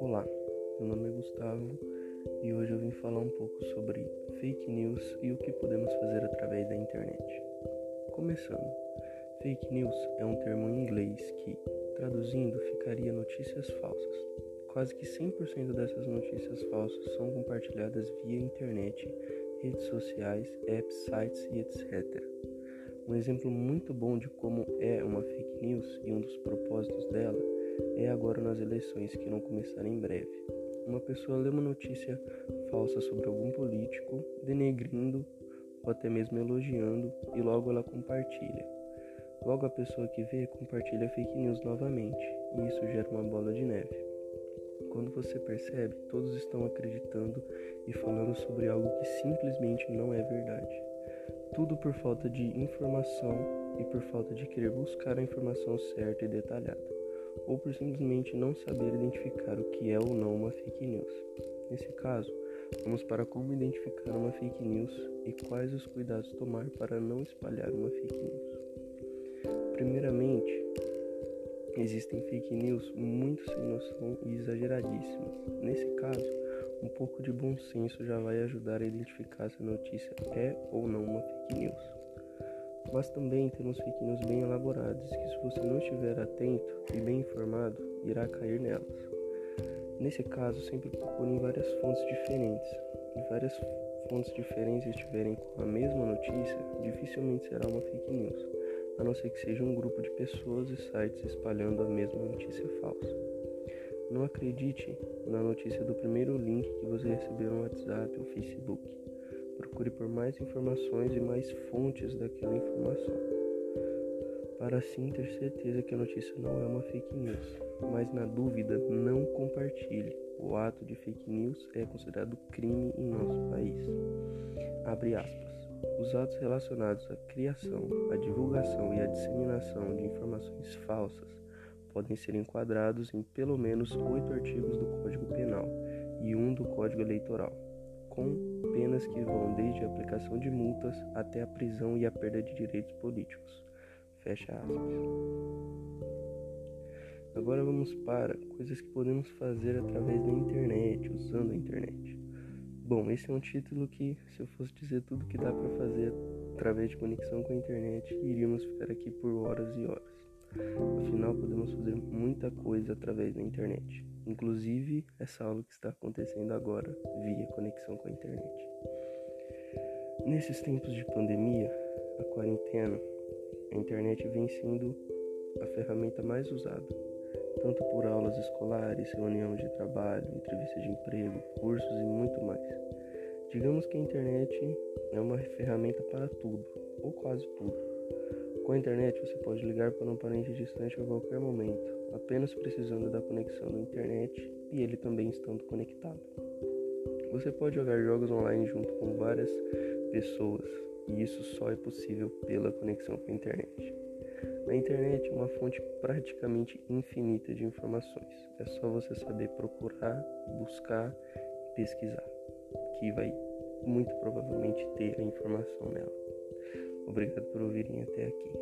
Olá, meu nome é Gustavo e hoje eu vim falar um pouco sobre fake news e o que podemos fazer através da internet. Começando, fake news é um termo em inglês que, traduzindo, ficaria notícias falsas. Quase que 100% dessas notícias falsas são compartilhadas via internet, redes sociais, apps, sites e etc. Um exemplo muito bom de como é uma fake news e um dos propósitos dela é agora nas eleições que vão começar em breve. Uma pessoa lê uma notícia falsa sobre algum político, denegrindo ou até mesmo elogiando, e logo ela compartilha. Logo a pessoa que vê compartilha fake news novamente, e isso gera uma bola de neve. Quando você percebe, todos estão acreditando e falando sobre algo que simplesmente não é verdade. Tudo por falta de informação e por falta de querer buscar a informação certa e detalhada, ou por simplesmente não saber identificar o que é ou não uma fake news. Nesse caso, vamos para como identificar uma fake news e quais os cuidados tomar para não espalhar uma fake news. Primeiramente, existem fake news muito sem noção e exageradíssimas. Nesse caso, um pouco de bom senso já vai ajudar a identificar se a notícia é ou não uma fake news. Mas também temos fake news bem elaboradas que, se você não estiver atento e bem informado, irá cair nelas. Nesse caso, sempre procure em várias fontes diferentes. E várias fontes diferentes estiverem com a mesma notícia, dificilmente será uma fake news, a não ser que seja um grupo de pessoas e sites espalhando a mesma notícia. Não acredite na notícia do primeiro link que você recebeu no WhatsApp ou Facebook. Procure por mais informações e mais fontes daquela informação, para assim ter certeza que a notícia não é uma fake news. Mas na dúvida, não compartilhe. O ato de fake news é considerado crime em nosso país. Abre aspas. Os atos relacionados à criação, à divulgação e à disseminação de informações falsas podem ser enquadrados em pelo menos oito artigos do Código Penal e um do Código Eleitoral, com penas que vão desde a aplicação de multas até a prisão e a perda de direitos políticos. Fecha aspas. Agora vamos para coisas que podemos fazer através da internet, usando a internet. Bom, esse é um título que, se eu fosse dizer tudo que dá para fazer através de conexão com a internet, iríamos ficar aqui por horas e horas. Afinal, podemos fazer muita coisa através da internet, inclusive essa aula que está acontecendo agora via conexão com a internet. Nesses tempos de pandemia, a quarentena, a internet vem sendo a ferramenta mais usada, tanto por aulas escolares, reuniões de trabalho, entrevistas de emprego, cursos e muito mais. Digamos que a internet é uma ferramenta para tudo, ou quase tudo. Com a internet, você pode ligar para um parente distante a qualquer momento, apenas precisando da conexão da internet e ele também estando conectado. Você pode jogar jogos online junto com várias pessoas, e isso só é possível pela conexão com a internet. A internet é uma fonte praticamente infinita de informações. É só você saber procurar, buscar e pesquisar, que vai muito provavelmente ter a informação nela. Obrigado por ouvirem até aqui.